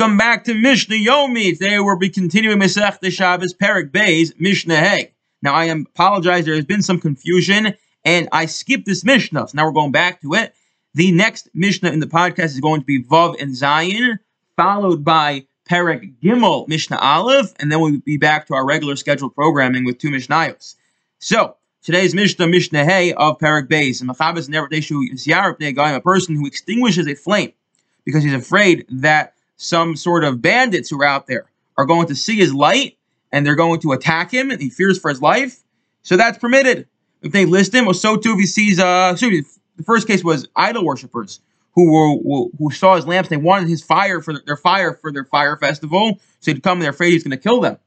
Come back to Mishnah Yomi. Today we'll be continuing Masech the Shabbos Perek Beis Mishnah Hey. Now I apologize. There has been some confusion, and I skipped this Mishnah. So now we're going back to it. The next Mishnah in the podcast is going to be Vav and Zayin, followed by Perek Gimel Mishnah Aleph, and then we'll be back to our regular scheduled programming with two Mishnayos. So today's Mishnah Mishnah Hey of Perek Beis and Machabas Never a person who extinguishes a flame because he's afraid that some sort of bandits who are out there are going to see his light and they're going to attack him and he fears for his life. So that's permitted. If they listim, or so too if he sees, uh, excuse me, the first case was idol worshippers who were who saw his lamps. They wanted his fire for their fire for their fire festival. So he'd come they're afraid he's going to kill them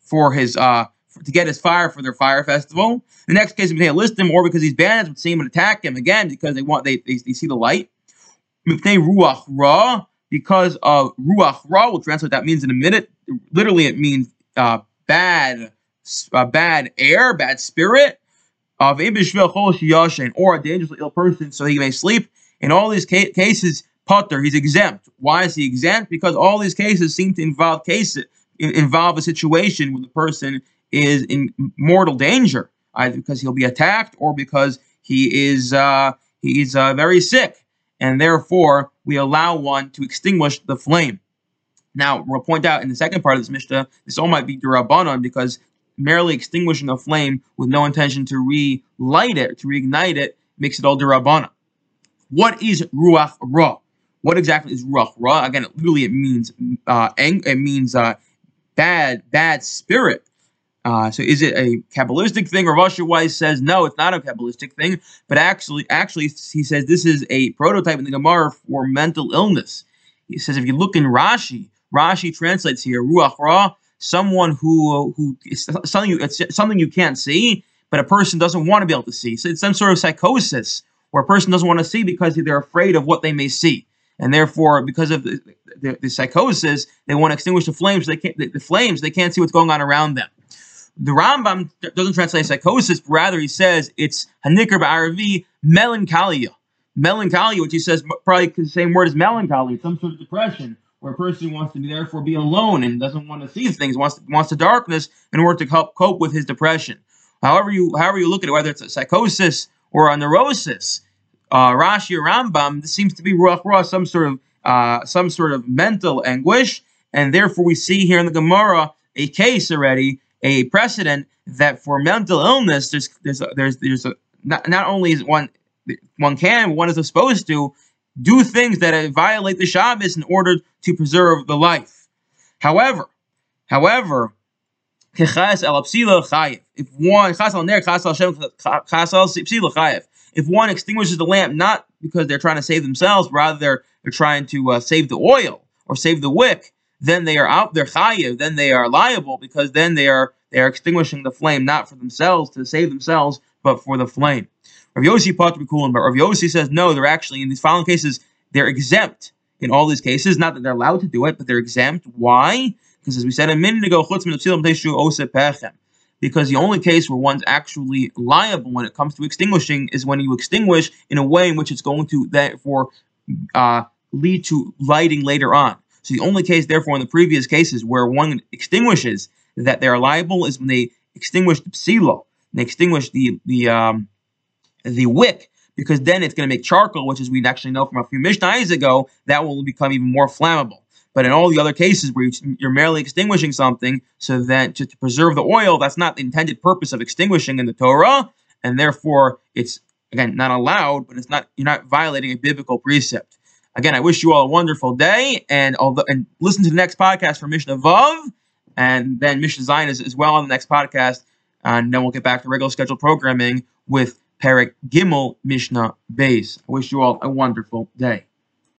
for his uh to get his fire for their fire festival. The next case, if they listim, or because these bandits would see him and attack him again because they want they they, they see the light. If they ruach ra, because of ruach ra. We'll translate that means in a minute. Literally, it means uh, bad, uh, bad air, bad spirit. Of or a dangerously ill person, so he may sleep. In all these ca- cases, Patur, he's exempt. Why is he exempt? Because all these cases seem to involve cases involve a situation where the person is in mortal danger, either because he'll be attacked or because he is uh, he's uh, very sick and therefore we allow one to extinguish the flame. Now, we'll point out in the second part of this Mishnah, this all might be d'Rabbanan because merely extinguishing a flame with no intention to relight it, to reignite it, makes it all d'Rabbanan. What is Ruach Ra? What exactly is Ruach Ra? Again, it literally it means uh, it means uh, bad, bad spirit. Uh, so is it a Kabbalistic thing? Rav Asher Weiss says no, it's not a Kabbalistic thing, but actually, actually, he says this is a prototype in the Gemara for mental illness. He says if you look in Rashi, Rashi translates here Ruach Ra, someone who who is something you, it's something you can't see, but a person doesn't want to be able to see. So it's some sort of psychosis where a person doesn't want to see because they're afraid of what they may see, and therefore, because of the, the, the psychosis, they want to extinguish the flames. They can't the, the flames. They can't see what's going on around them. The Rambam doesn't translate psychosis, but rather he says it's hanikar ba'aravi melancholia. Melancholia, which he says probably the same word as melancholy, some sort of depression, where a person wants to be therefore be alone and doesn't want to see things, wants to, wants the darkness in order to help cope with his depression. However you however you look at it, whether it's a psychosis or a neurosis, uh, Rashi or Rambam, this seems to be ruach ra, some sort of uh, some sort of mental anguish, and therefore we see here in the Gemara a case already a precedent that for mental illness, there's there's a, there's there's a not, not only is one one can one is supposed to do things that violate the Shabbos in order to preserve the life. However, however, if one if one extinguishes the lamp not because they're trying to save themselves, rather they're they're trying to uh, save the oil or save the wick, then they are out, they're chayiv, then they are liable because then they are they are extinguishing the flame not for themselves to save themselves, but for the flame. Rav Yossi Pat cool, but Rav Yossi says no, they're actually in these following cases they're exempt in all these cases. Not that they're allowed to do it, but they're exempt. Why? Because as we said a minute ago, because the only case where one's actually liable when it comes to extinguishing is when you extinguish in a way in which it's going to therefore uh, lead to lighting later on. So the only case, therefore, in the previous cases where one extinguishes that they are liable is when they extinguish the psilo, they extinguish the the um, the wick, because then it's going to make charcoal, which, as we actually know from a few Mishnahs ago, that will become even more flammable. But in all the other cases where you're merely extinguishing something so that to, to preserve the oil, that's not the intended purpose of extinguishing in the Torah, and therefore it's again not allowed, but it's not you're not violating a biblical precept. Again, I wish you all a wonderful day, and although and listen to the next podcast for Mishnah Vav, and then Mishnah Zayin is as well on the next podcast, and then we'll get back to regular scheduled programming with Perek Gimel Mishnah Beis. I wish you all a wonderful day.